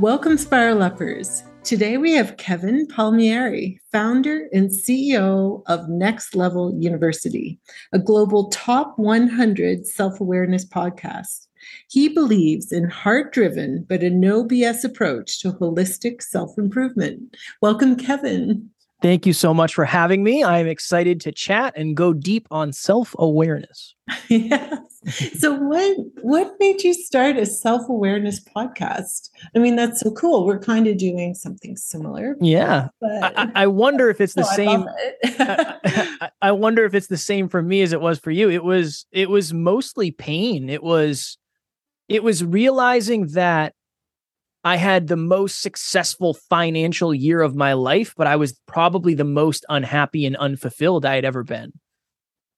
Welcome, Spiral Uppers. Today we have Kevin Palmieri, founder and CEO of Next Level University, a global top 100 self awareness podcast. He believes in heart driven but a no BS approach to holistic self improvement. Welcome, Kevin. Thank you so much for having me. I'm excited to chat and go deep on self awareness. yes. So what what made you start a self awareness podcast? I mean, that's so cool. We're kind of doing something similar. Yeah. I, I, wonder if it's oh, the oh, same. I, I wonder if it's the same for me as it was for you. It was it was mostly pain. It was it was realizing that I had the most successful financial year of my life, but I was probably the most unhappy and unfulfilled I had ever been.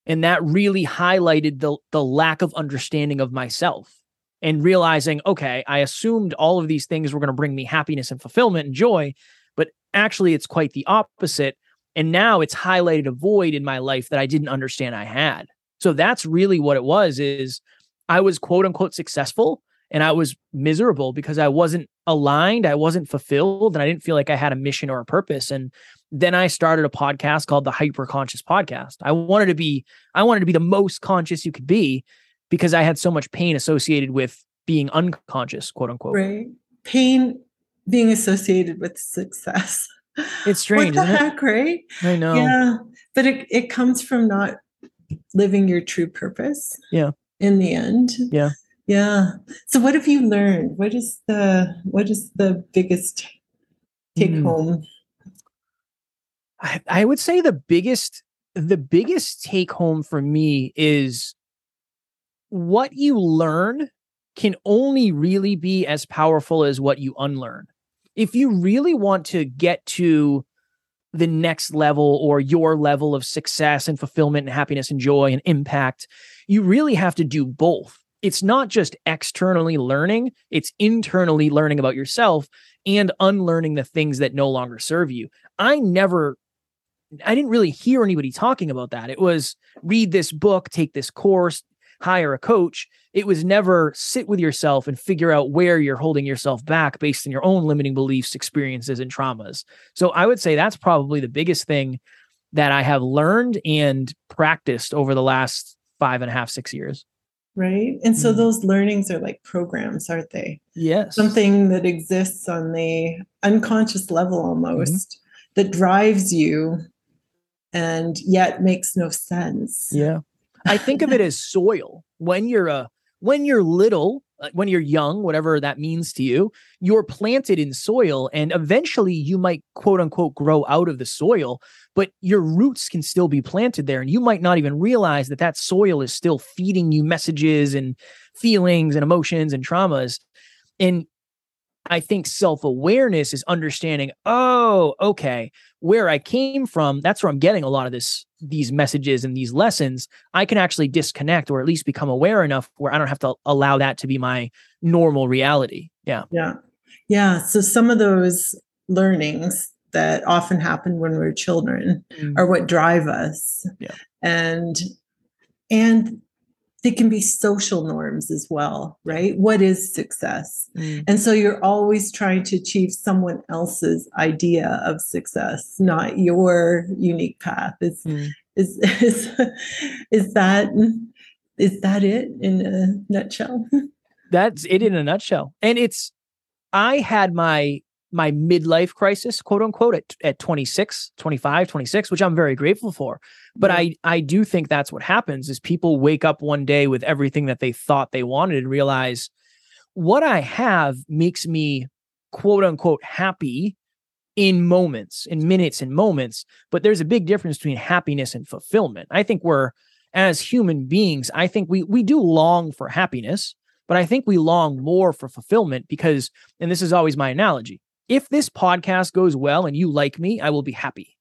And that really highlighted the the lack of understanding of myself and realizing, okay, I assumed all of these things were going to bring me happiness and fulfillment and joy, but actually it's quite the opposite. And now it's highlighted a void in my life that I didn't understand I had. So that's really what it was is I was quote unquote successful, and I was miserable because I wasn't aligned, I wasn't fulfilled, and I didn't feel like I had a mission or a purpose. And then I started a podcast called the Hyper Conscious Podcast. I wanted to be, I wanted to be the most conscious you could be because I had so much pain associated with being unconscious, quote unquote. Right. Pain being associated with success. It's strange. what the heck, it? right? I know. Yeah. But it, it comes from not living your true purpose. Yeah. In the end. Yeah. Yeah. So what have you learned? What is the what is the biggest take mm. home? I, I would say the biggest the biggest take home for me is what you learn can only really be as powerful as what you unlearn. If you really want to get to the next level or your level of success and fulfillment and happiness and joy and impact, you really have to do both it's not just externally learning, it's internally learning about yourself and unlearning the things that no longer serve you. I never I didn't really hear anybody talking about that. It was read this book, take this course, hire a coach. It was never sit with yourself and figure out where you're holding yourself back based on your own limiting beliefs, experiences, and traumas. So I would say that's probably the biggest thing that I have learned and practiced over the last five and a half, six years right and so mm. those learnings are like programs aren't they yes something that exists on the unconscious level mm-hmm. almost mm-hmm. that drives you and yet makes no sense yeah i think of it as soil when you're a when you're little Uh, when you're young, whatever that means to you, you're planted in soil and eventually you might quote unquote grow out of the soil, but your roots can still be planted there. And you might not even realize that that soil is still feeding you messages and feelings and emotions and traumas. And I think self awareness is understanding, oh, okay, where I came from, that's where I'm getting a lot of this, these messages and these lessons. I can actually disconnect or at least become aware enough where I don't have to allow that to be my normal reality. Yeah. Yeah. Yeah. So some of those learnings that often happen when we're children mm. are what drive us. Yeah. And and they can be social norms as well, right? What is success? Mm. And so you're always trying to achieve someone else's idea of success, not your unique path. Is mm. is is is that is that it in a nutshell? That's it in a nutshell. And it's I had my my midlife crisis, quote unquote, at, at 26, 25, 26, which I'm very grateful for. But yeah. I, I do think that's what happens is people wake up one day with everything that they thought they wanted and realize what I have makes me quote unquote happy in moments, in minutes and moments. But there's a big difference between happiness and fulfillment. I think we're as human beings, I think we we do long for happiness but I think we long more for fulfillment because, and this is always my analogy if this podcast goes well and you like me, I will be happy.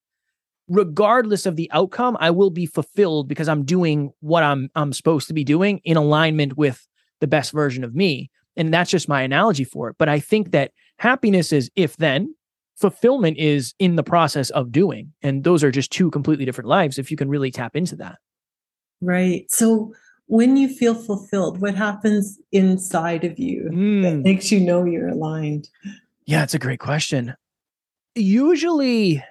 Regardless of the outcome, I will be fulfilled because I'm doing what I'm I'm supposed to be doing in alignment with the best version of me. And that's just my analogy for it. But I think that happiness is if then, fulfillment is in the process of doing. And those are just two completely different lives if you can really tap into that. Right. So when you feel fulfilled, what happens inside of you mm. that makes you know you're aligned? Yeah, it's a great question. Usually,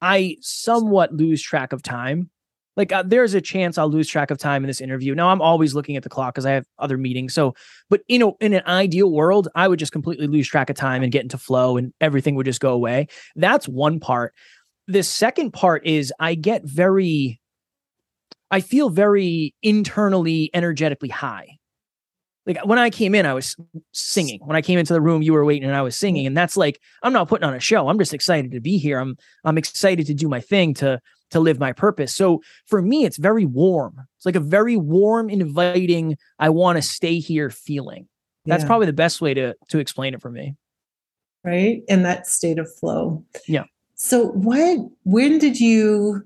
I somewhat lose track of time. Like, uh, there's a chance I'll lose track of time in this interview. Now, I'm always looking at the clock because I have other meetings. So, but you know, in an ideal world, I would just completely lose track of time and get into flow, and everything would just go away. That's one part. The second part is I get very, I feel very internally, energetically high like when I came in, I was singing. When I came into the room, you were waiting and I was singing. And that's like, I'm not putting on a show. I'm just excited to be here. I'm I'm excited to do my thing to to live my purpose. So for me, it's very warm. It's like a very warm, inviting, I want to stay here feeling. That's yeah. probably the best way to to explain it for me. Right. In that state of flow. Yeah. So what when did you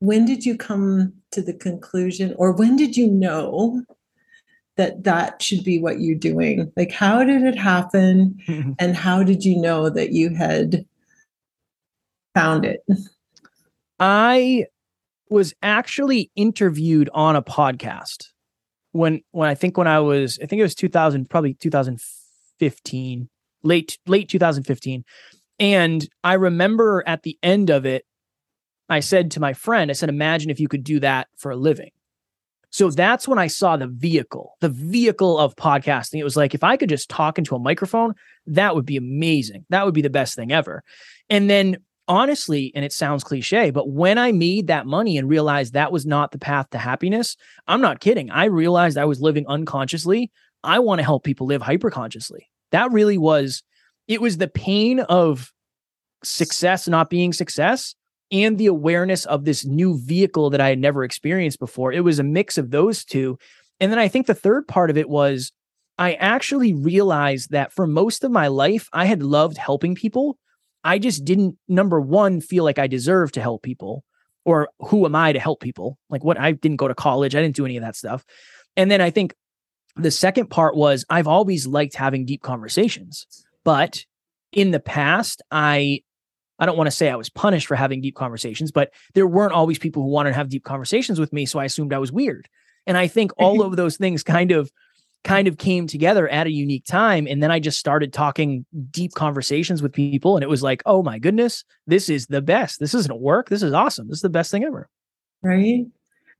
when did you come to the conclusion or when did you know that that should be what you're doing. Like how did it happen? And how did you know that you had found it? I was actually interviewed on a podcast when when i think when i was i think it was 2000 probably 2015 late late 2015 and i remember at the end of it i said to my friend i said imagine if you could do that for a living so that's when I saw the vehicle, the vehicle of podcasting. It was like, if I could just talk into a microphone, that would be amazing. That would be the best thing ever. And then honestly, and it sounds cliche, but when I made that money and realized that was not the path to happiness, I'm not kidding. I realized I was living unconsciously. I want to help people live hyperconsciously. That really was, it was the pain of success not being success and the awareness of this new vehicle that I had never experienced before. It was a mix of those two. And then I think the third part of it was I actually realized that for most of my life, I had loved helping people. I just didn't, number one, feel like I deserved to help people or who am I to help people? Like what I didn't go to college, I didn't do any of that stuff. And then I think the second part was I've always liked having deep conversations, but in the past, I I don't want to say I was punished for having deep conversations, but there weren't always people who wanted to have deep conversations with me. So I assumed I was weird. And I think all mm-hmm. of those things kind of kind of came together at a unique time. And then I just started talking deep conversations with people. And it was like, oh my goodness, this is the best. This isn't work. This is awesome. This is the best thing ever. Right.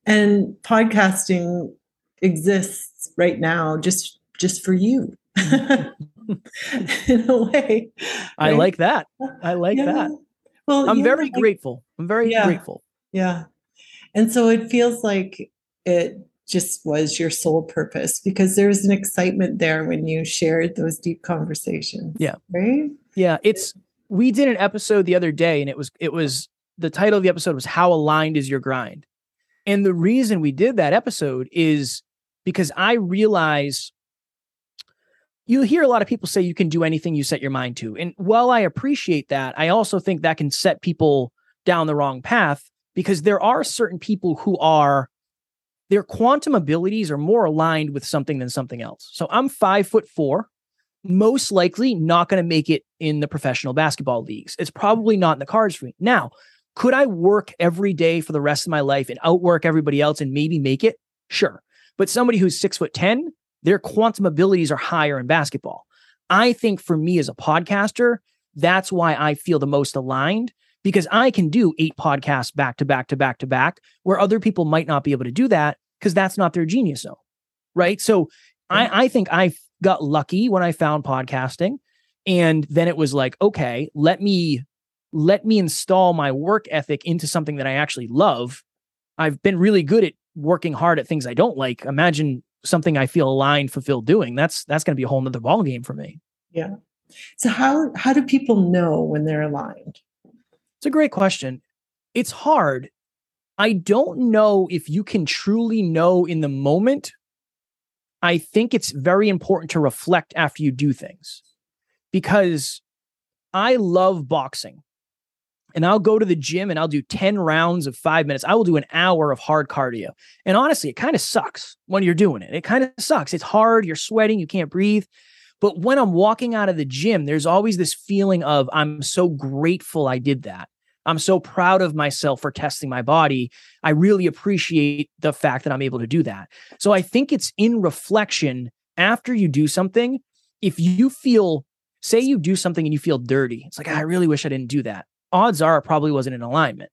And podcasting exists right now just just for you. Mm-hmm. in a way. I like that. I like yeah. that. Well, I'm very know, grateful. I'm very yeah, grateful. Yeah. And so it feels like it just was your sole purpose because there's an excitement there when you shared those deep conversations. Yeah. Right? Yeah, it's we did an episode the other day and it was it was the title of the episode was how aligned is your grind. And the reason we did that episode is because I realize you hear a lot of people say you can do anything you set your mind to. And while I appreciate that, I also think that can set people down the wrong path because there are certain people who are their quantum abilities are more aligned with something than something else. So I'm five foot four, most likely not going to make it in the professional basketball leagues. It's probably not in the cards for me. Now, could I work every day for the rest of my life and outwork everybody else and maybe make it? Sure. But somebody who's six foot 10 their quantum abilities are higher in basketball. I think for me as a podcaster, that's why I feel the most aligned because I can do eight podcasts back to back to back to back where other people might not be able to do that because that's not their genius zone. Right. So. I, I think I got lucky when I found podcasting. And then it was like, okay, let me let me install my work ethic into something that I actually love. I've been really good at working hard at things I don't like. Imagine something I feel aligned, fulfilled doing, that's that's going to be a whole nother ball game for me. Yeah. So how how do people know when they're aligned? It's a great question. It's hard. I don't know if you can truly know in the moment I think it's very important to reflect after you do things because I love boxing and I'll go to the gym and I'll do 10 rounds of five minutes. I will do an hour of hard cardio. And honestly, it kind of sucks when you're doing it. It kind of sucks. It's hard. You're sweating. You can't breathe. But when I'm walking out of the gym, there's always this feeling of I'm so grateful I did that. I'm so proud of myself for testing my body. I really appreciate the fact that I'm able to do that. So I think it's in reflection after you do something. If you feel, say you do something and you feel dirty, it's like, ah, I really wish I didn't do that. Odds are it probably wasn't in alignment.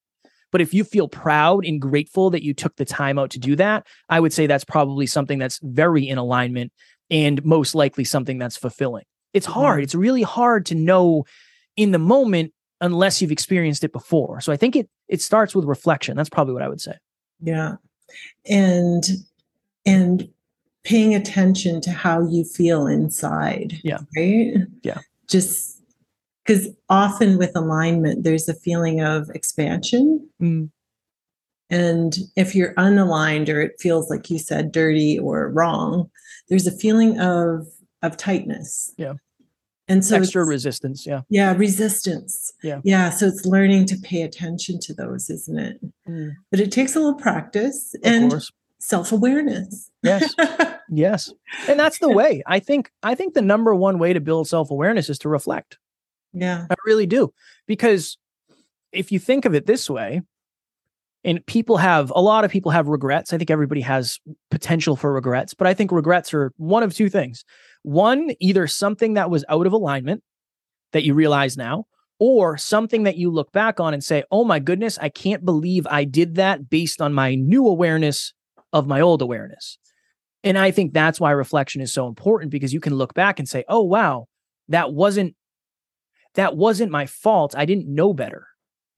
But if you feel proud and grateful that you took the time out to do that, I would say that's probably something that's very in alignment and most likely something that's fulfilling. It's mm-hmm. hard. It's really hard to know in the moment unless you've experienced it before. So I think it it starts with reflection. That's probably what I would say. Yeah. And and paying attention to how you feel inside. Yeah. Right? Yeah. Just because often with alignment, there's a feeling of expansion. Mm. And if you're unaligned or it feels like you said dirty or wrong, there's a feeling of of tightness. Yeah. And so extra resistance. Yeah. Yeah. Resistance. Yeah. Yeah. So it's learning to pay attention to those, isn't it? Mm. But it takes a little practice Of and course. self-awareness. Yes. Yes. And that's the way. I think I think the number one way to build self-awareness is to reflect. Yeah. I really do. Because if you think of it this way, and people have a lot of people have regrets. I think everybody has potential for regrets, but I think regrets are one of two things. One, either something that was out of alignment that you realize now, or something that you look back on and say, oh my goodness, I can't believe I did that based on my new awareness of my old awareness. And I think that's why reflection is so important because you can look back and say, oh wow, that wasn't that wasn't my fault. I didn't know better.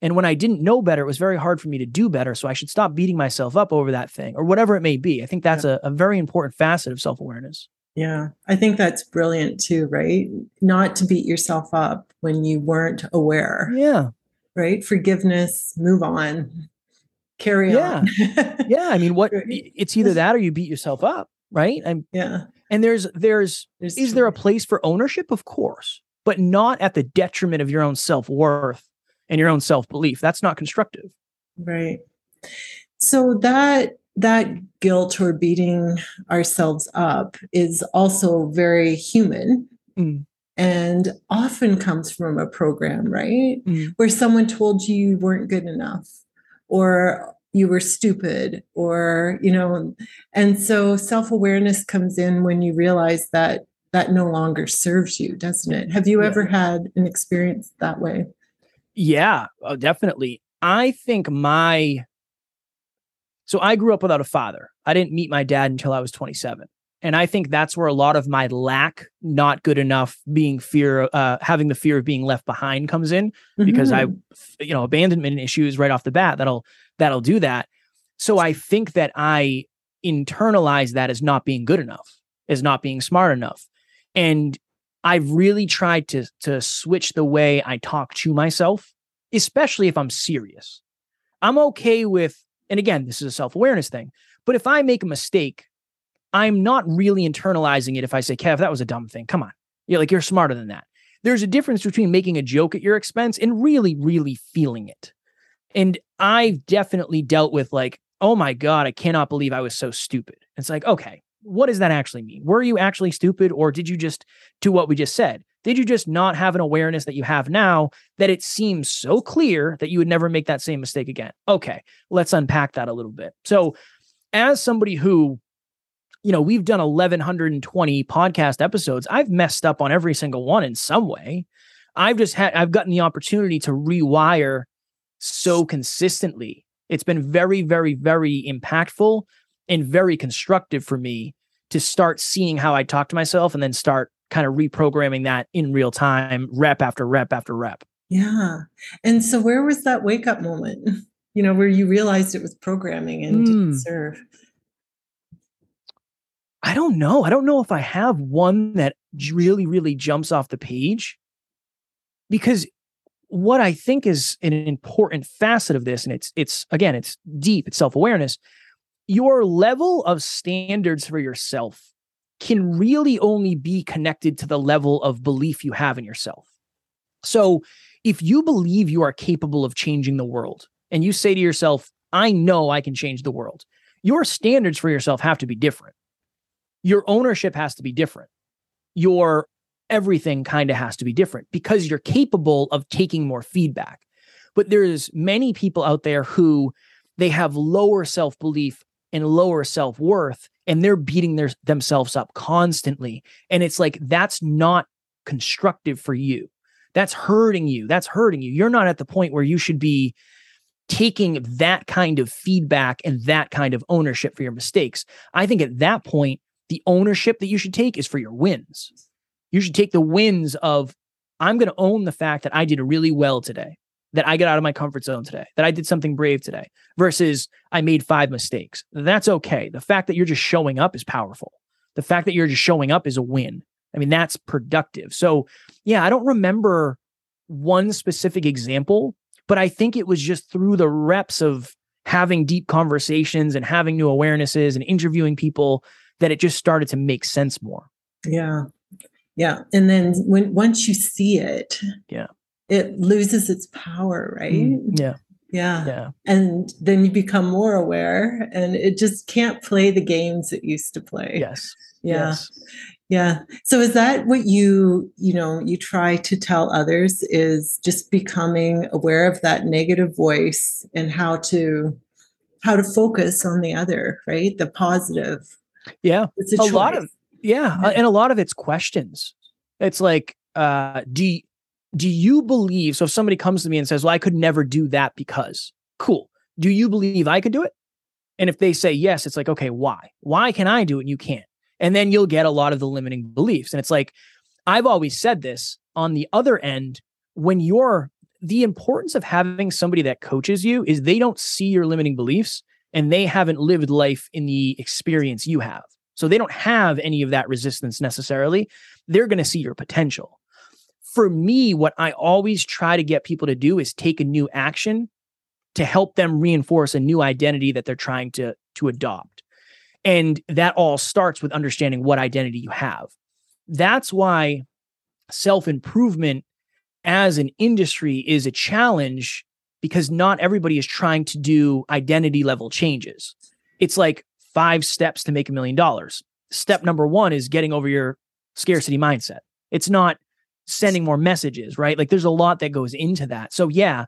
And when I didn't know better, it was very hard for me to do better. So I should stop beating myself up over that thing or whatever it may be. I think that's a, a very important facet of self awareness. Yeah. I think that's brilliant too, right? Not to beat yourself up when you weren't aware, Yeah. right? Forgiveness, move on, carry Yeah. on. Yeah. Yeah. I mean, what it's either that or you beat yourself up, right? And yeah. and there's there's There's is there a place for ownership? Of course, but not at the detriment of your own self worth and your own self belief. That's not constructive. Right. So that that guilt or beating ourselves up is also very human Mm. and often comes from a program, right? Mm. Where someone told you you weren't good enough or you were stupid or you know and so self-awareness comes in when you realize that that no longer serves you doesn't it have you Yeah. ever had an experience that way Yeah, uh, definitely. I think my so I grew up without a father. I didn't meet my dad until I was 27. And I think that's where a lot of my lack, not good enough, being fear, uh, having the fear of being left behind comes in because I, Mhm. you know, abandonment issues right off the bat. That'll that'll do that. So I think that I internalize that as not being good enough, as not being smart enough, and I've really tried to to switch the way I talk to myself, especially if I'm serious. I'm okay with, and again, this is a self awareness thing. But if I make a mistake, I'm not really internalizing it. If I say, "Kev, that was a dumb thing," come on, you're like you're smarter than that. There's a difference between making a joke at your expense and really, really feeling it. And I've definitely dealt with like, oh my God, I cannot believe I was so stupid. It's like, okay, what does that actually mean? Were you actually stupid or did you just do what we just said? Did you just not have an awareness that you have now that it seems so clear that you would never make that same mistake again? Okay, let's unpack that a little bit. So, as somebody who, you know, we've done 1120 podcast episodes, I've messed up on every single one in some way. I've just had, I've gotten the opportunity to rewire so consistently. It's been very, very, very impactful and very constructive for me to start seeing how I talk to myself and then start kind of reprogramming that in real time, rep after rep after rep. Yeah. And so where was that wake up moment? You know, where you realized it was programming and Mm. didn't serve? I don't know. I don't know if I have one that really, really jumps off the page because what I think is an important facet of this, and it's it's again, it's deep, it's self-awareness. Your level of standards for yourself can really only be connected to the level of belief you have in yourself. So if you believe you are capable of changing the world and you say to yourself, I know I can change the world, your standards for yourself have to be different. Your ownership has to be different. Your everything kind of has to be different because you're capable of taking more feedback. But there's many people out there who they have lower self-belief and lower self-worth and they're beating their themselves up constantly. And it's like that's not constructive for you. That's hurting you. That's hurting you. You're not at the point where you should be taking that kind of feedback and that kind of ownership for your mistakes. I think at that point the ownership that you should take is for your wins. You should take the wins of i'm going to own the fact that i did really well today that I get out of my comfort zone today, that I did something brave today versus I made five mistakes. That's okay. The fact that you're just showing up is powerful. The fact that you're just showing up is a win. I mean, that's productive. So, yeah, I don't remember one specific example, but I think it was just through the reps of having deep conversations and having new awarenesses and interviewing people that it just started to make sense more. Yeah. Yeah. And then when once you see it, yeah it loses its power, right? Mm, yeah. Yeah. Yeah. And then you become more aware and it just can't play the games it used to play. Yes. Yeah. Yes. Yeah. So is that what you, you know, you try to tell others is just becoming aware of that negative voice and how to how to focus on the other, right? The positive. Yeah. It's a, a lot of yeah, yeah, and a lot of it's questions. It's like uh do do you believe so if somebody comes to me and says well i could never do that because cool. Do you believe i could do it? And if they say yes it's like okay why? Why can i do it and you can't? And then you'll get a lot of the limiting beliefs. And it's like i've always said this on the other end when you're the importance of having somebody that coaches you is they don't see your limiting beliefs and they haven't lived life in the experience you have. So they don't have any of that resistance necessarily. They're going to see your potential for me, what I always try to get people to do is take a new action to help them reinforce a new identity that they're trying to to adopt. And that all starts with understanding what identity you have. That's why self-improvement as an industry is a challenge because not everybody is trying to do identity level changes. It's like five steps to make a million dollars. Step number 1 is getting over your scarcity mindset. It's not sending more messages, right? Like there's a lot that goes into that. So yeah,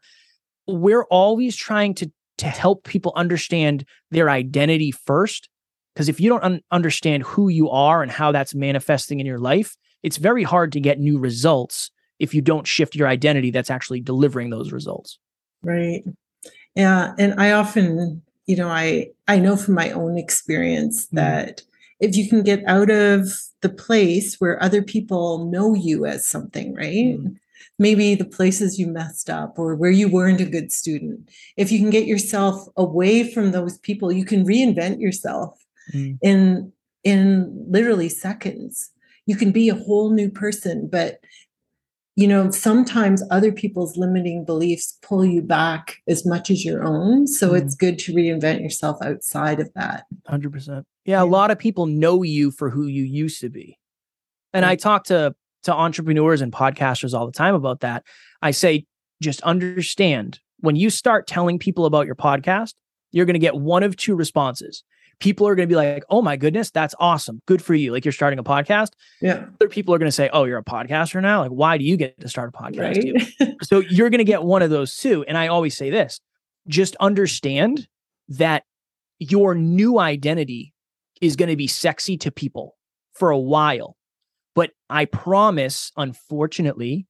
we're always trying to to help people understand their identity first because if you don't un- understand who you are and how that's manifesting in your life, it's very hard to get new results if you don't shift your identity that's actually delivering those results. Right. Yeah, and I often, you know, I I know from my own experience mm-hmm. that if you can get out of the place where other people know you as something, right? Mm. Maybe the places you messed up or where you weren't a good student. If you can get yourself away from those people, you can reinvent yourself mm. in in literally seconds. You can be a whole new person, but you know, sometimes other people's limiting beliefs pull you back as much as your own. So mm. it's good to reinvent yourself outside of that. 100%. Yeah, a lot of people know you for who you used to be. And I talk to to entrepreneurs and podcasters all the time about that. I say just understand when you start telling people about your podcast, you're going to get one of two responses people are going to be like, "Oh my goodness, that's awesome. Good for you. Like you're starting a podcast." Yeah. Other people are going to say, "Oh, you're a podcaster now? Like why do you get to start a podcast?" Right? so you're going to get one of those two. And I always say this, just understand that your new identity is going to be sexy to people for a while. But I promise, unfortunately,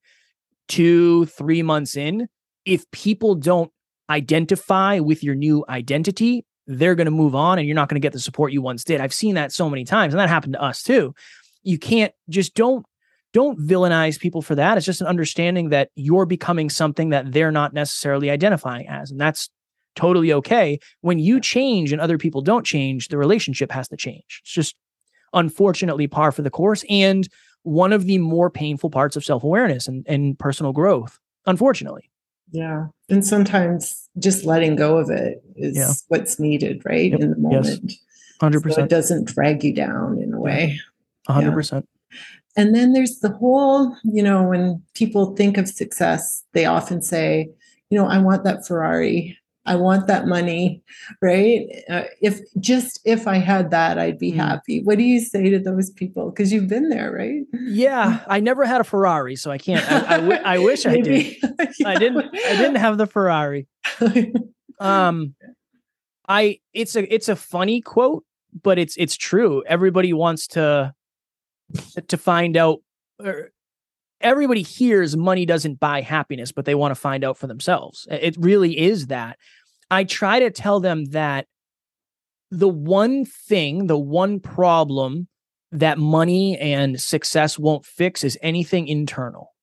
2 3 months in, if people don't identify with your new identity, they're going to move on and you're not going to get the support you once did. I've seen that so many times and that happened to us too. You can't just don't don't villainize people for that. It's just an understanding that you're becoming something that they're not necessarily identifying as and that's totally okay. When you change and other people don't change, the relationship has to change. It's just unfortunately par for the course and one of the more painful parts of self-awareness and, and personal growth, unfortunately. Yeah. And sometimes just letting go of it is yeah. what's needed, right? Yep. In the moment. Yes. 100%. So it doesn't drag you down in a way. 100%. And then there's the whole, you know, when people think of success, they often say, you know, I want that Ferrari. I want that money, right? Uh, if just if I had that, I'd be mm. happy. What do you say to those people? Because you've been there, right? Yeah, I never had a Ferrari, so I can't. I, I, w- I wish I did. yeah. I didn't. I didn't have the Ferrari. um, I it's a it's a funny quote, but it's it's true. Everybody wants to to find out. Everybody hears money doesn't buy happiness, but they want to find out for themselves. It really is that. I try to tell them that the one thing, the one problem that money and success won't fix is anything internal.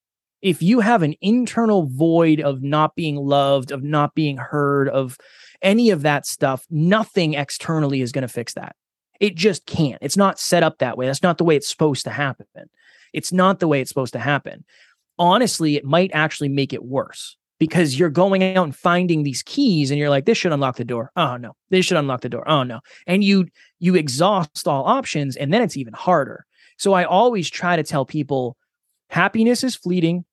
If you have an internal void of not being loved, of not being heard, of any of that stuff, nothing externally is going to fix that. It just can't. It's not set up that way. That's not the way it's supposed to happen. It's not the way it's supposed to happen. Honestly, it might actually make it worse because you're going out and finding these keys and you're like this should unlock the door. Oh no. This should unlock the door. Oh no. And you you exhaust all options and then it's even harder. So I always try to tell people happiness is fleeting.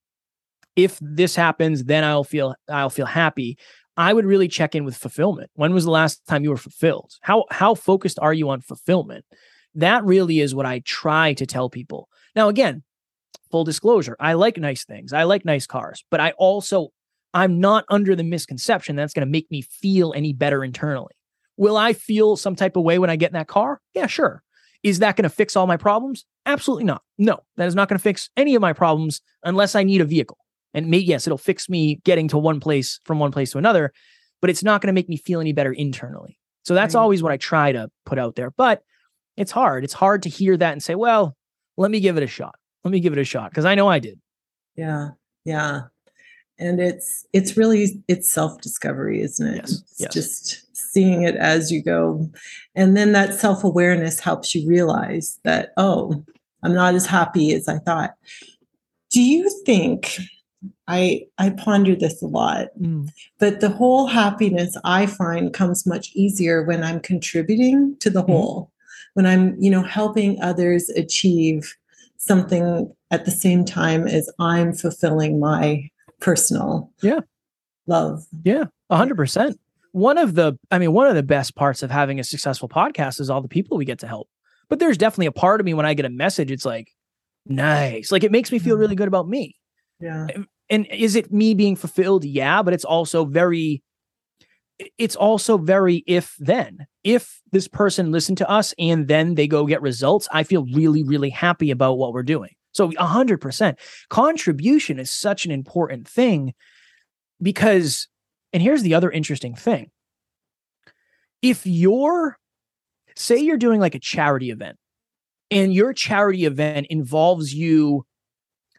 If this happens, then I'll feel I'll feel happy. I would really check in with fulfillment. When was the last time you were fulfilled? How how focused are you on fulfillment? That really is what I try to tell people. Now again, full disclosure, I like nice things. I like nice cars, but I also I'm not under the misconception that's going to make me feel any better internally. Will I feel some type of way when I get in that car? Yeah, sure. Is that going to fix all my problems? Absolutely not. No, that is not going to fix any of my problems unless I need a vehicle. And may, yes, it'll fix me getting to one place from one place to another, but it's not going to make me feel any better internally. So that's right. always what I try to put out there. But it's hard. It's hard to hear that and say, well, let me give it a shot. Let me give it a shot because I know I did. Yeah. Yeah. And it's it's really it's self-discovery, isn't it? Yes. It's yes. just seeing it as you go. And then that self-awareness helps you realize that, oh, I'm not as happy as I thought. Do you think I I ponder this a lot. Mm. But the whole happiness I find comes much easier when I'm contributing to the mm. whole. When I'm, you know, helping others achieve something at the same time as I'm fulfilling my personal yeah love. Yeah, 100%. One of the I mean one of the best parts of having a successful podcast is all the people we get to help. But there's definitely a part of me when I get a message it's like nice. Like it makes me feel really mm-hmm. good about me. Yeah. And is it me being fulfilled? Yeah, but it's also very it's also very if then. If this person listened to us and then they go get results, I feel really really happy about what we're doing. So 100% contribution is such an important thing because and here's the other interesting thing. If you're say you're doing like a charity event and your charity event involves you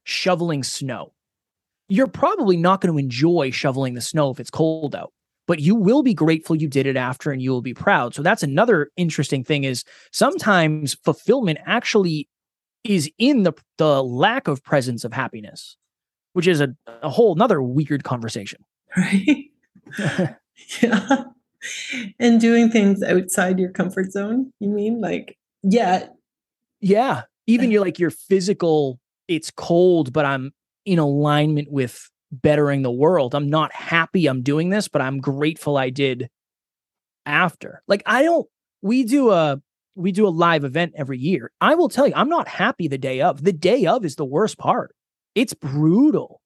shoveling snow, you're probably not going to enjoy shoveling the snow if it's cold out but you will be grateful you did it after and you will be proud. So that's another interesting thing is sometimes fulfillment actually is in the the lack of presence of happiness which is a, a whole another weird conversation. Right? Yeah. And doing things outside your comfort zone you mean? Like yeah. Yeah. Even you're like your physical it's cold but i'm in alignment with bettering the world. I'm not happy I'm doing this, but I'm grateful I did after. Like I don't we do a we do a live event every year. I will tell you, I'm not happy the day of. The day of is the worst part. It's brutal.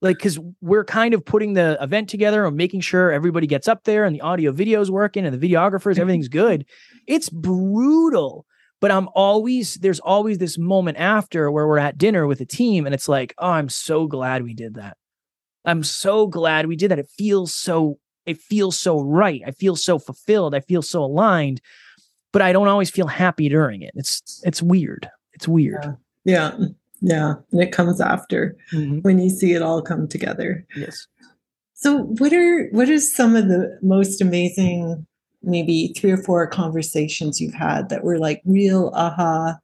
Like cuz we're kind of putting the event together and making sure everybody gets up there and the audio video is working and the videographers mm-hmm. everything's good. It's brutal but I'm always there's always this moment after where we're at dinner with a team and it's like, "Oh, I'm so glad we did that. I'm so glad we did that. It feels so it feels so right. I feel so fulfilled. I feel so aligned, but I don't always feel happy during it. It's it's weird. It's weird. Yeah. Yeah. yeah. And it comes after mm-hmm. when you see it all come together. Yes. So what are what are some of the most amazing maybe three or four conversations you've had that were like real aha,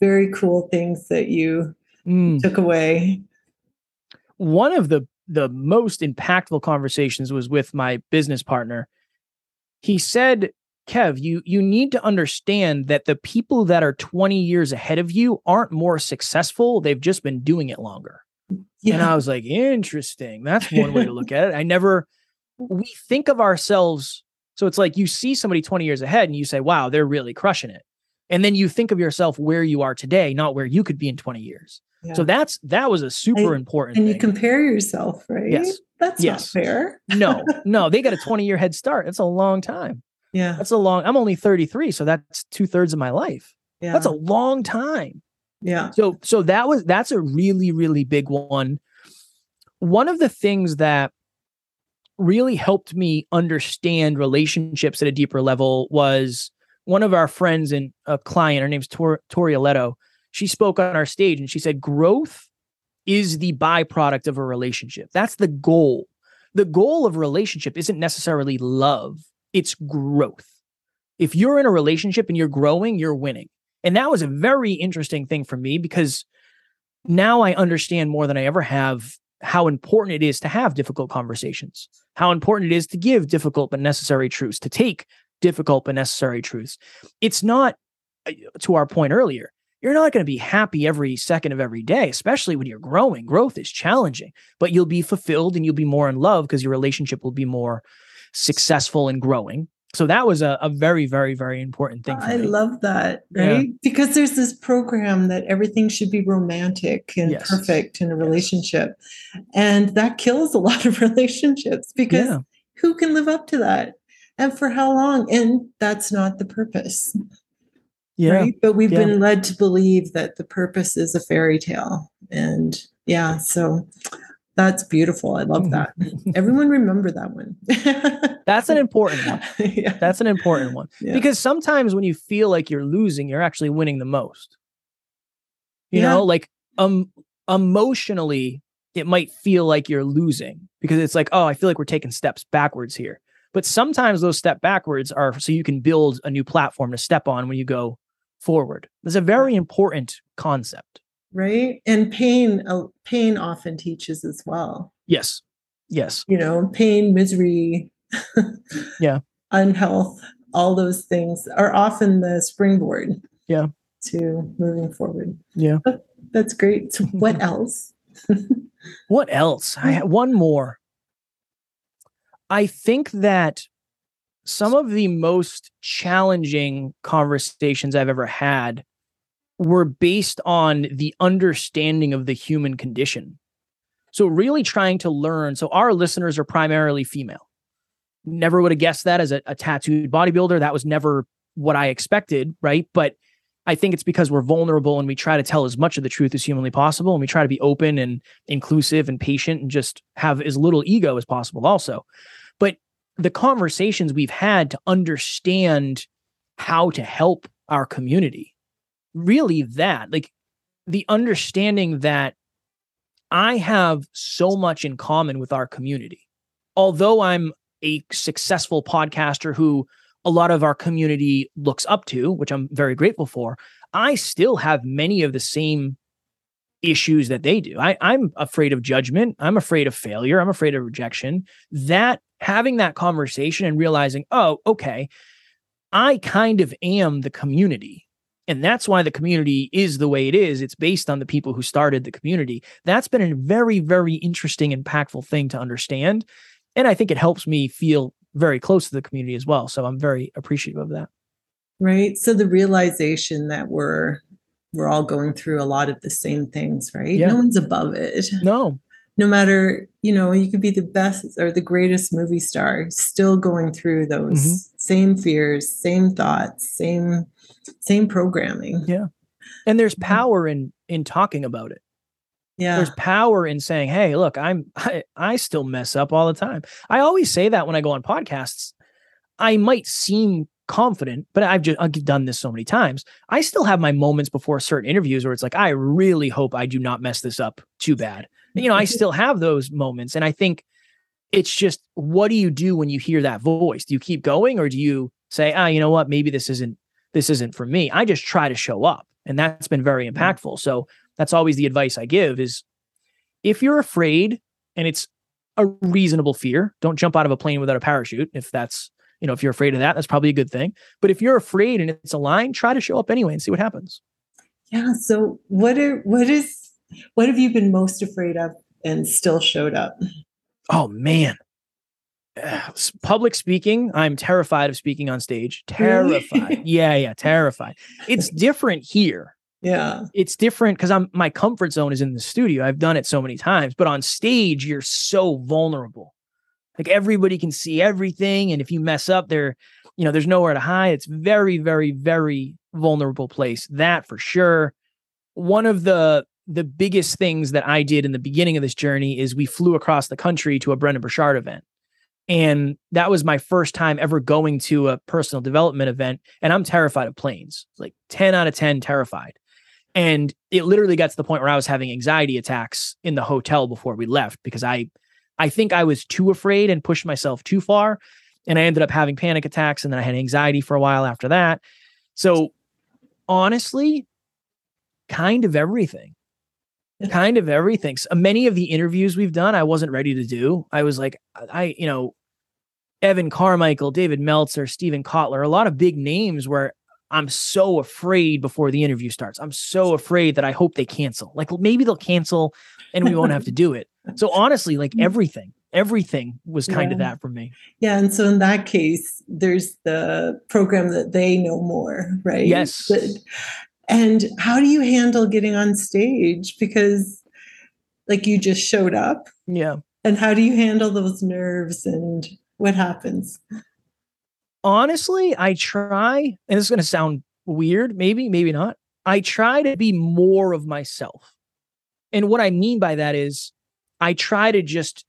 very cool things that you mm. took away? One of the the most impactful conversations was with my business partner. He said Kev, you you need to understand that the people that are 20 years ahead of you aren't more successful. They've just been doing it longer. Yeah. And I was like, interesting. That's one way to look at it. I never we think of ourselves. So it's like you see somebody 20 years ahead and you say, wow, they're really crushing it. And then you think of yourself where you are today, not where you could be in 20 years. Yeah. So that's that was a super important and thing. you compare yourself, right? Yes. That's yes. not fair. no, no, they got a 20 year head start. That's a long time. Yeah. That's a long, I'm only 33. So that's two thirds of my life. Yeah. That's a long time. Yeah. So, so that was, that's a really, really big one. One of the things that really helped me understand relationships at a deeper level was one of our friends and a client, her name's Tor- Tori Aletto. She spoke on our stage and she said, growth is the byproduct of a relationship. That's the goal. The goal of a relationship isn't necessarily love it's growth. If you're in a relationship and you're growing, you're winning. And that was a very interesting thing for me because now I understand more than I ever have how important it is to have difficult conversations, how important it is to give difficult but necessary truths, to take difficult but necessary truths. It's not, uh, to our point earlier, you're not going to be happy every second of every day, especially when you're growing. Growth is challenging, but you'll be fulfilled and you'll be more in love because your relationship will be more successful and growing. So that was a, a very, very, very important thing. I me. love that, right? Yeah. Because there's this program that everything should be romantic and yes. perfect in a relationship. And that kills a lot of relationships because yeah. who can live up to that? And for how long? And that's not the purpose. Yeah. Right? But we've yeah. been led to believe that the purpose is a fairy tale. And yeah, so that's beautiful. I love that. Everyone remember that one. That's an important one. yeah. That's an important one. Yeah. Because sometimes when you feel like you're losing, you're actually winning the most. You know, like um emotionally, it might feel like you're losing because it's like, oh, I feel like we're taking steps backwards here. But sometimes those step backwards are so you can build a new platform to step on when you go forward. That's a very important concept. Right? And pain uh, pain often teaches as well. Yes. Yes. You know pain misery yeah. unhealth all those things are often the springboard yeah. to moving forward. Yeah. Oh, that's great. So what else? What else? I have one more. I think that some of the most challenging conversations i've ever had were based on the understanding of the human condition. So, really trying to learn. So, our listeners are primarily female. Never would have guessed that as a, a, tattooed bodybuilder. That was never what I expected, right? But I think it's because we're vulnerable and we try to tell as much of the truth as humanly possible. And we try to be open and inclusive and patient and just have as little ego as possible, also. The conversations we've had to understand how to help our community really that like the understanding that I have so much in common with our community. Although I'm a successful podcaster who a lot of our community looks up to, which I'm very grateful for, I still have many of the same issues that they do. I, I'm afraid of judgment. I'm afraid of failure. I'm afraid of rejection. That having that conversation and realizing, oh, okay, I kind of am the community. And that's why the community is the way it is. It's based on the people who started the community. That's been a very, very interesting, impactful thing to understand. And I think it helps me feel very close to the community as well. So I'm very appreciative of that. Right. So the realization that we're we're all going through a lot of the same things, right? Yeah. No one's above it. No. No matter, you know, you could be the best or the greatest movie star, still going through those mm-hmm. same fears, same thoughts, same same programming. Yeah. And there's power in in talking about it. Yeah. There's power in saying, "Hey, look, I'm I, I still mess up all the time." I always say that when I go on podcasts. I might seem confident, but I've just I've done this so many times. I still have my moments before certain interviews where it's like, I really hope I do not mess this up too bad. You know, I still have those moments, and I think it's just what do you do when you hear that voice? Do you keep going, or do you say, ah, you know what, maybe this isn't this isn't for me. I just try to show up. And that's been very impactful. So that's always the advice I give is if you're afraid and it's a reasonable fear, don't jump out of a plane without a parachute if that's You know, if you're afraid of that, that's probably a good thing. But if you're afraid and it's a line, try to show up anyway and see what happens. Yeah. So what are what is what have you been most afraid of and still showed up? Oh man. Public speaking, I'm terrified of speaking on stage. Terrified. Really? yeah, yeah, terrified. It's different here. Yeah. It's different because I'm my comfort zone is in the studio. I've done it so many times, but on stage, you're so vulnerable. Like everybody can see everything. And if you mess up, there, you know, there's nowhere to hide. It's very, very, very vulnerable place. That for sure. One of the the biggest things that I did in the beginning of this journey is we flew across the country to a Brendon Burchard event. And that was my first time ever going to a personal development event. And I'm terrified of planes, like 10 out of 10 terrified. And it literally got to the point where I was having anxiety attacks in the hotel before we left because I I think I was too afraid and pushed myself too far. And I ended up having panic attacks and then I had anxiety for a while after that. So honestly, kind of everything. kind of everything. So many of the interviews we've done, I wasn't ready to do. I was like, I, you know, Evan Carmichael, David Meltzer, Stephen Kotler, a lot of big names where I'm so afraid before the interview starts. I'm so afraid that I hope they cancel. Like maybe they'll cancel and we won't have to do it. So honestly, like mm. everything, everything was kind yeah. of that for me. Yeah. And so in that case, there's the program that they know more, right? Yes. But, and how do you handle getting on stage? Because like you just showed up. Yeah. And how do you handle those nerves and what happens? Honestly, I try, and it's going to sound weird, maybe, maybe not. I try to be more of myself. And what I mean by that is I try to just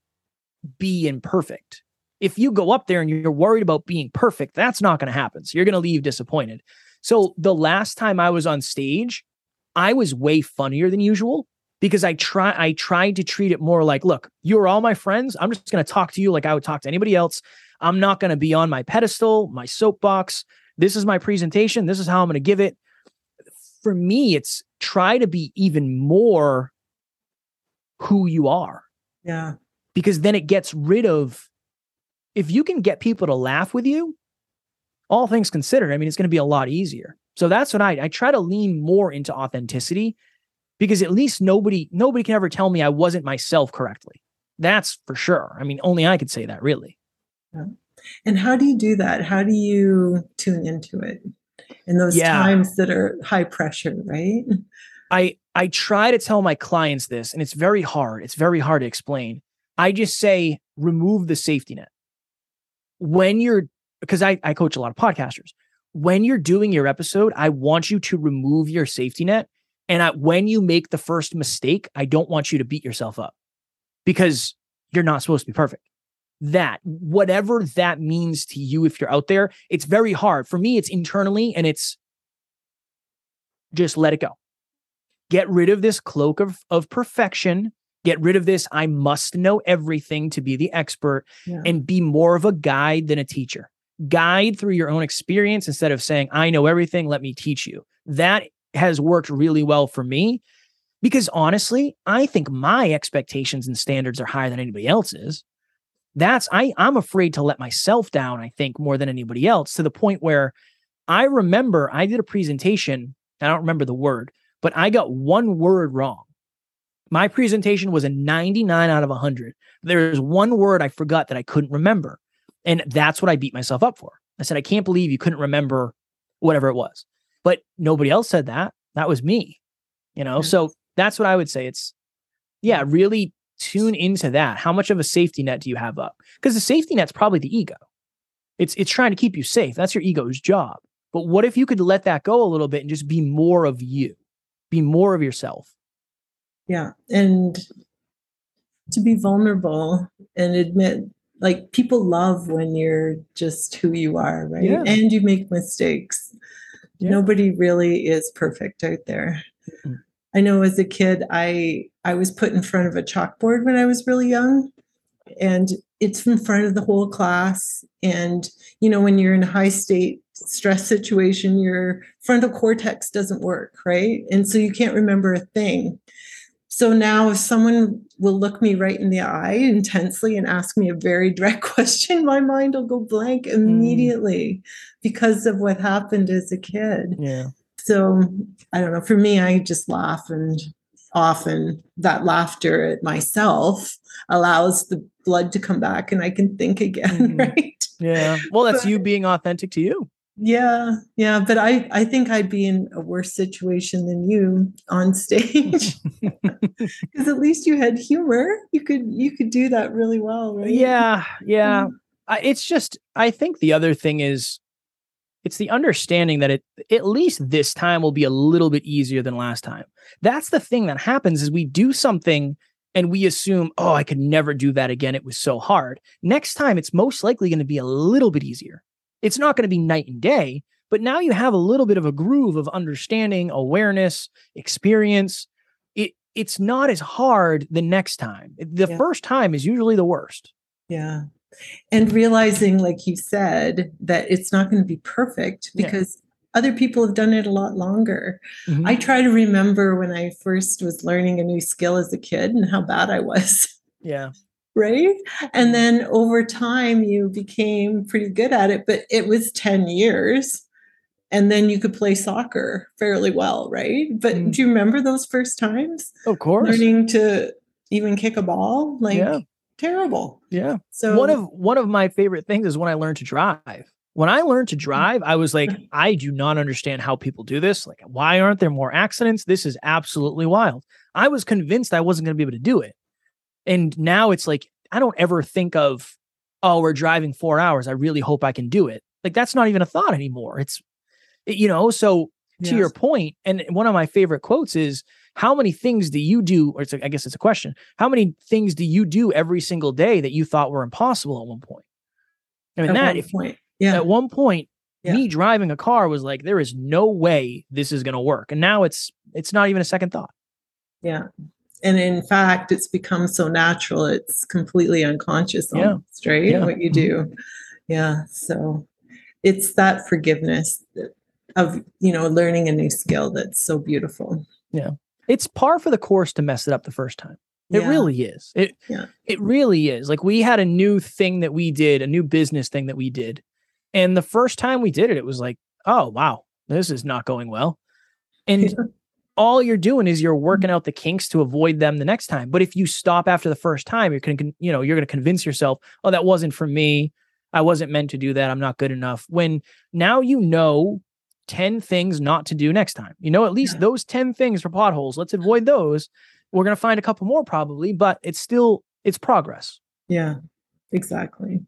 be imperfect. If you go up there and you're worried about being perfect, that's not going to happen. So you're going to leave disappointed. So the last time I was on stage, I was way funnier than usual because I try I tried to treat it more like, look, you're all my friends. I'm just going to talk to you like I would talk to anybody else. I'm not going to be on my pedestal, my soapbox. This is my presentation. This is how I'm going to give it. For me, it's try to be even more who you are. Yeah. Because then it gets rid of, if you can get people to laugh with you, all things considered, I mean, it's going to be a lot easier. So that's what I, I try to lean more into authenticity because at least nobody, nobody can ever tell me I wasn't myself correctly. That's for sure. I mean, only I could say that really. Yeah. And how do you do that? How do you tune into it in those yeah. times that are high pressure, right? I I try to tell my clients this, and it's very hard. It's very hard to explain. I just say remove the safety net. When you're because I, I coach a lot of podcasters. When you're doing your episode, I want you to remove your safety net. And I, when you make the first mistake, I don't want you to beat yourself up because you're not supposed to be perfect that, whatever that means to you if you're out there, it's very hard. For me, it's internally and it's just let it go. Get rid of this cloak of, of perfection. Get rid of this, I must know everything to be the expert yeah. and be more of a guide than a teacher. Guide through your own experience instead of saying, I know everything, let me teach you. That has worked really well for me because honestly, I think my expectations and standards are higher than anybody else's that's I I'm afraid to let myself down, I think, more than anybody else, to the point where I remember I did a presentation, I don't remember the word, but I got one word wrong. My presentation was a 99 out of 100. There's one word I forgot that I couldn't remember. And that's what I beat myself up for. I said, I can't believe you couldn't remember whatever it was. But nobody else said that. That was me. You know, so that's what I would say. It's, yeah, really tune into that. How much of a safety net do you have up? Because the safety net's probably the ego. It's it's trying to keep you safe. That's your ego's job. But what if you could let that go a little bit and just be more of you? Be more of yourself. Yeah. And to be vulnerable and admit like people love when you're just who you are, right? Yeah. And you make mistakes. Yeah. Nobody really is perfect out there. Mm-hmm. I know as a kid, I I was put in front of a chalkboard when I was really young, and it's in front of the whole class. And you know, when you're in a high state stress situation, your frontal cortex doesn't work, right? And so you can't remember a thing. So now, if someone will look me right in the eye intensely and ask me a very direct question, my mind will go blank mm. immediately mm. because of what happened as a kid. Yeah. So I don't know. For me, I just laugh, and often that laughter at myself allows the blood to come back and I can think again, mm. right? Yeah. Well, that's but, you being authentic to you. Yeah, yeah, but I I think I'd be in a worse situation than you on stage because at least you had humor. You could you could do that really well, right? Yeah, yeah. Mm. it's just I think the other thing is it's the understanding that it at least this time will be a little bit easier than last time. That's the thing that happens is we do something and we assume, oh, I could never do that again. It was so hard. Next time, it's most likely going to be a little bit easier. It's not going to be night and day, but now you have a little bit of a groove of understanding, awareness, experience. It it's not as hard the next time. The yeah. first time is usually the worst. Yeah. And realizing, like you said, that it's not going to be perfect because yeah. other people have done it a lot longer. Mm-hmm. I try to remember when I first was learning a new skill as a kid and how bad I was. Yeah right? And mm-hmm. then over time, you became pretty good at it, but it was 10 years. And then you could play soccer fairly well, right? But mm. do you remember those first times? Of course. Learning to even kick a ball? Like yeah. Terrible. Yeah. So one of one of my favorite things is when I learned to drive. When I learned to drive, I was like, I do not understand how people do this. Like, why aren't there more accidents? This is absolutely wild. I was convinced I wasn't going to be able to do it. And now it's like, I don't ever think of, oh, we're driving four hours. I really hope I can do it. Like that's not even a thought anymore. It's, you know, so to yes. your point, and one of my favorite quotes is, how many things do you do? Or it's a, I guess it's a question. How many things do you do every single day that you thought were impossible at one point? I mean, at that, if, point. Yeah. At one point, yeah. me driving a car was like, there is no way this is going to work. And now it's, it's not even a second thought. Yeah and in fact it's become so natural it's completely unconscious almost, yeah. right yeah. what you mm-hmm. do yeah so it's that forgiveness of you know learning a new skill that's so beautiful yeah it's par for the course to mess it up the first time it yeah. really is it yeah. it really is like we had a new thing that we did a new business thing that we did and the first time we did it it was like oh wow this is not going well and all you're doing is you're working mm-hmm. out the kinks to avoid them the next time. But if you stop after the first time, you're to, you know, you're going to convince yourself, oh, that wasn't for me. I wasn't meant to do that. I'm not good enough. When now you know 10 things not to do next time, you know, at least yeah. those 10 things for potholes. Let's avoid those. We're going to find a couple more probably, but it's still, it's progress. Yeah, exactly.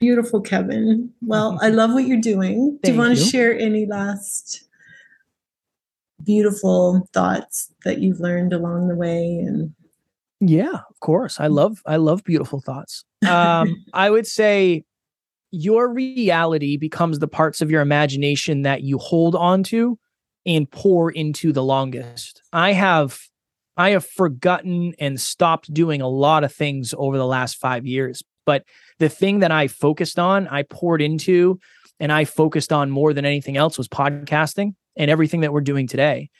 Beautiful, Kevin. Well, I love what you're doing. do you want to share any last beautiful thoughts that you've learned along the way and yeah of course i love i love beautiful thoughts um i would say your reality becomes the parts of your imagination that you hold on to and pour into the longest. I have i have forgotten and stopped doing a lot of things over the last five years but the thing that i focused on i poured into and i focused on more than anything else was podcasting and everything that we're doing today.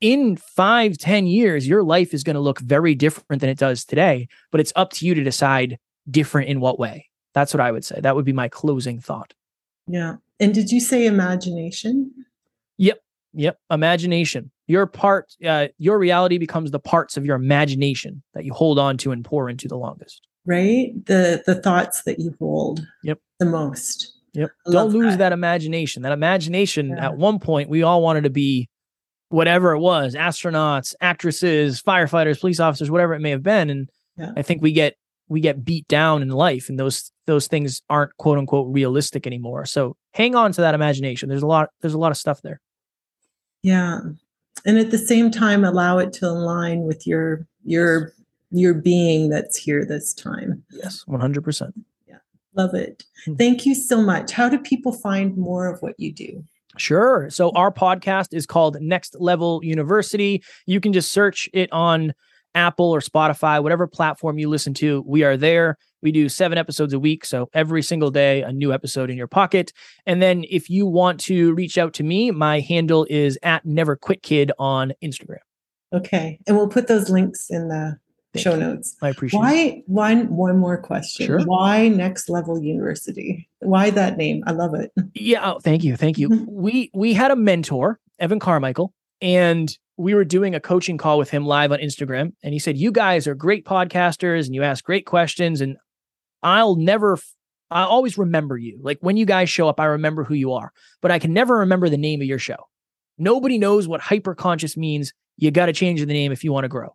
In five, ten years your life is going to look very different than it does today but it's up to you to decide different in what way that's what i would say that would be my closing thought yeah and did you say imagination yep yep imagination your part uh, your reality becomes the parts of your imagination that you hold on to and pour into the longest right the the thoughts that you hold yep the most Yep. Don't lose that. that. imagination. That imagination yeah. at one point we all wanted to be whatever it was, astronauts, actresses, firefighters, police officers, whatever it may have been. And yeah. I think we get we get beat down in life and those those things aren't quote unquote realistic anymore. So hang on to that imagination. There's a lot there's a lot of stuff there. Yeah. And at the same time allow it to align with your your your being that's here this time. Yes, 100%. Yeah. Love it. Hmm. Thank you so much. How do people find more of what you do? Sure. So our podcast is called Next Level University. You can just search it on Apple or Spotify, whatever platform you listen to. We are there. We do seven episodes a week. So every single day, a new episode in your pocket. And then if you want to reach out to me, my handle is at Never Quit Kid on Instagram. Okay. And we'll put those links in the Thank show you. notes. I appreciate Why it. one one more question. Sure. Why Next Level University? Why that name? I love it. Yeah, oh, thank you. Thank you. we we had a mentor, Evan Carmichael, and we were doing a coaching call with him live on Instagram and he said, "You guys are great podcasters and you ask great questions and I'll never I always remember you. Like when you guys show up, I remember who you are, but I can never remember the name of your show. Nobody knows what hyper conscious means. You got to change the name if you want to grow.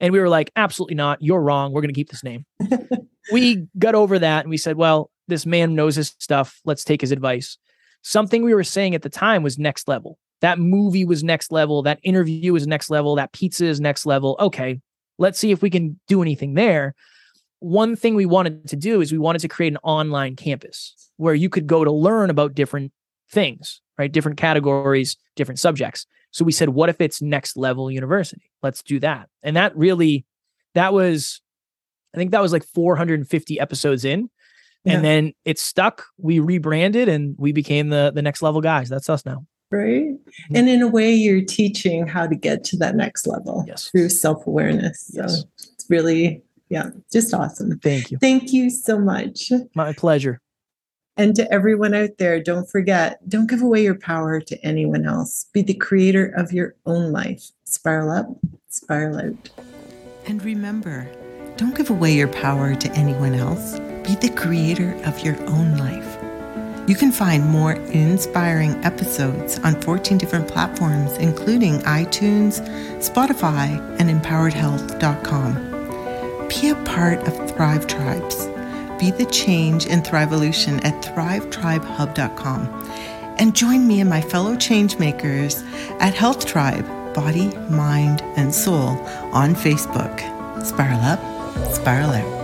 And we were like, absolutely not. You're wrong. We're going to keep this name. we got over that and we said, well, this man knows his stuff. Let's take his advice. Something we were saying at the time was next level. That movie was next level. That interview is next level. That pizza is next level. Okay, let's see if we can do anything there. One thing we wanted to do is we wanted to create an online campus where you could go to learn about different things, right? Different categories, different subjects. So we said, what if it's next level university? Let's do that. And that really, that was, I think that was like 450 episodes in. Yeah. And then it stuck. We rebranded and we became the the next level guys. That's us now. Right. Mm-hmm. And in a way, you're teaching how to get to that next level yes. through self awareness. So yes. it's really, yeah, just awesome. Thank you. Thank you so much. My pleasure. And to everyone out there, don't forget, don't give away your power to anyone else. Be the creator of your own life. Spiral up, spiral out. And remember, don't give away your power to anyone else. Be the creator of your own life. You can find more inspiring episodes on 14 different platforms, including iTunes, Spotify, and empoweredhealth.com. Be a part of Thrive Tribes be the change in Thriveolution at thrivetribehub.com. And join me and my fellow changemakers at Health Tribe, Body, Mind, and Soul on Facebook. Spiral up, spiral out.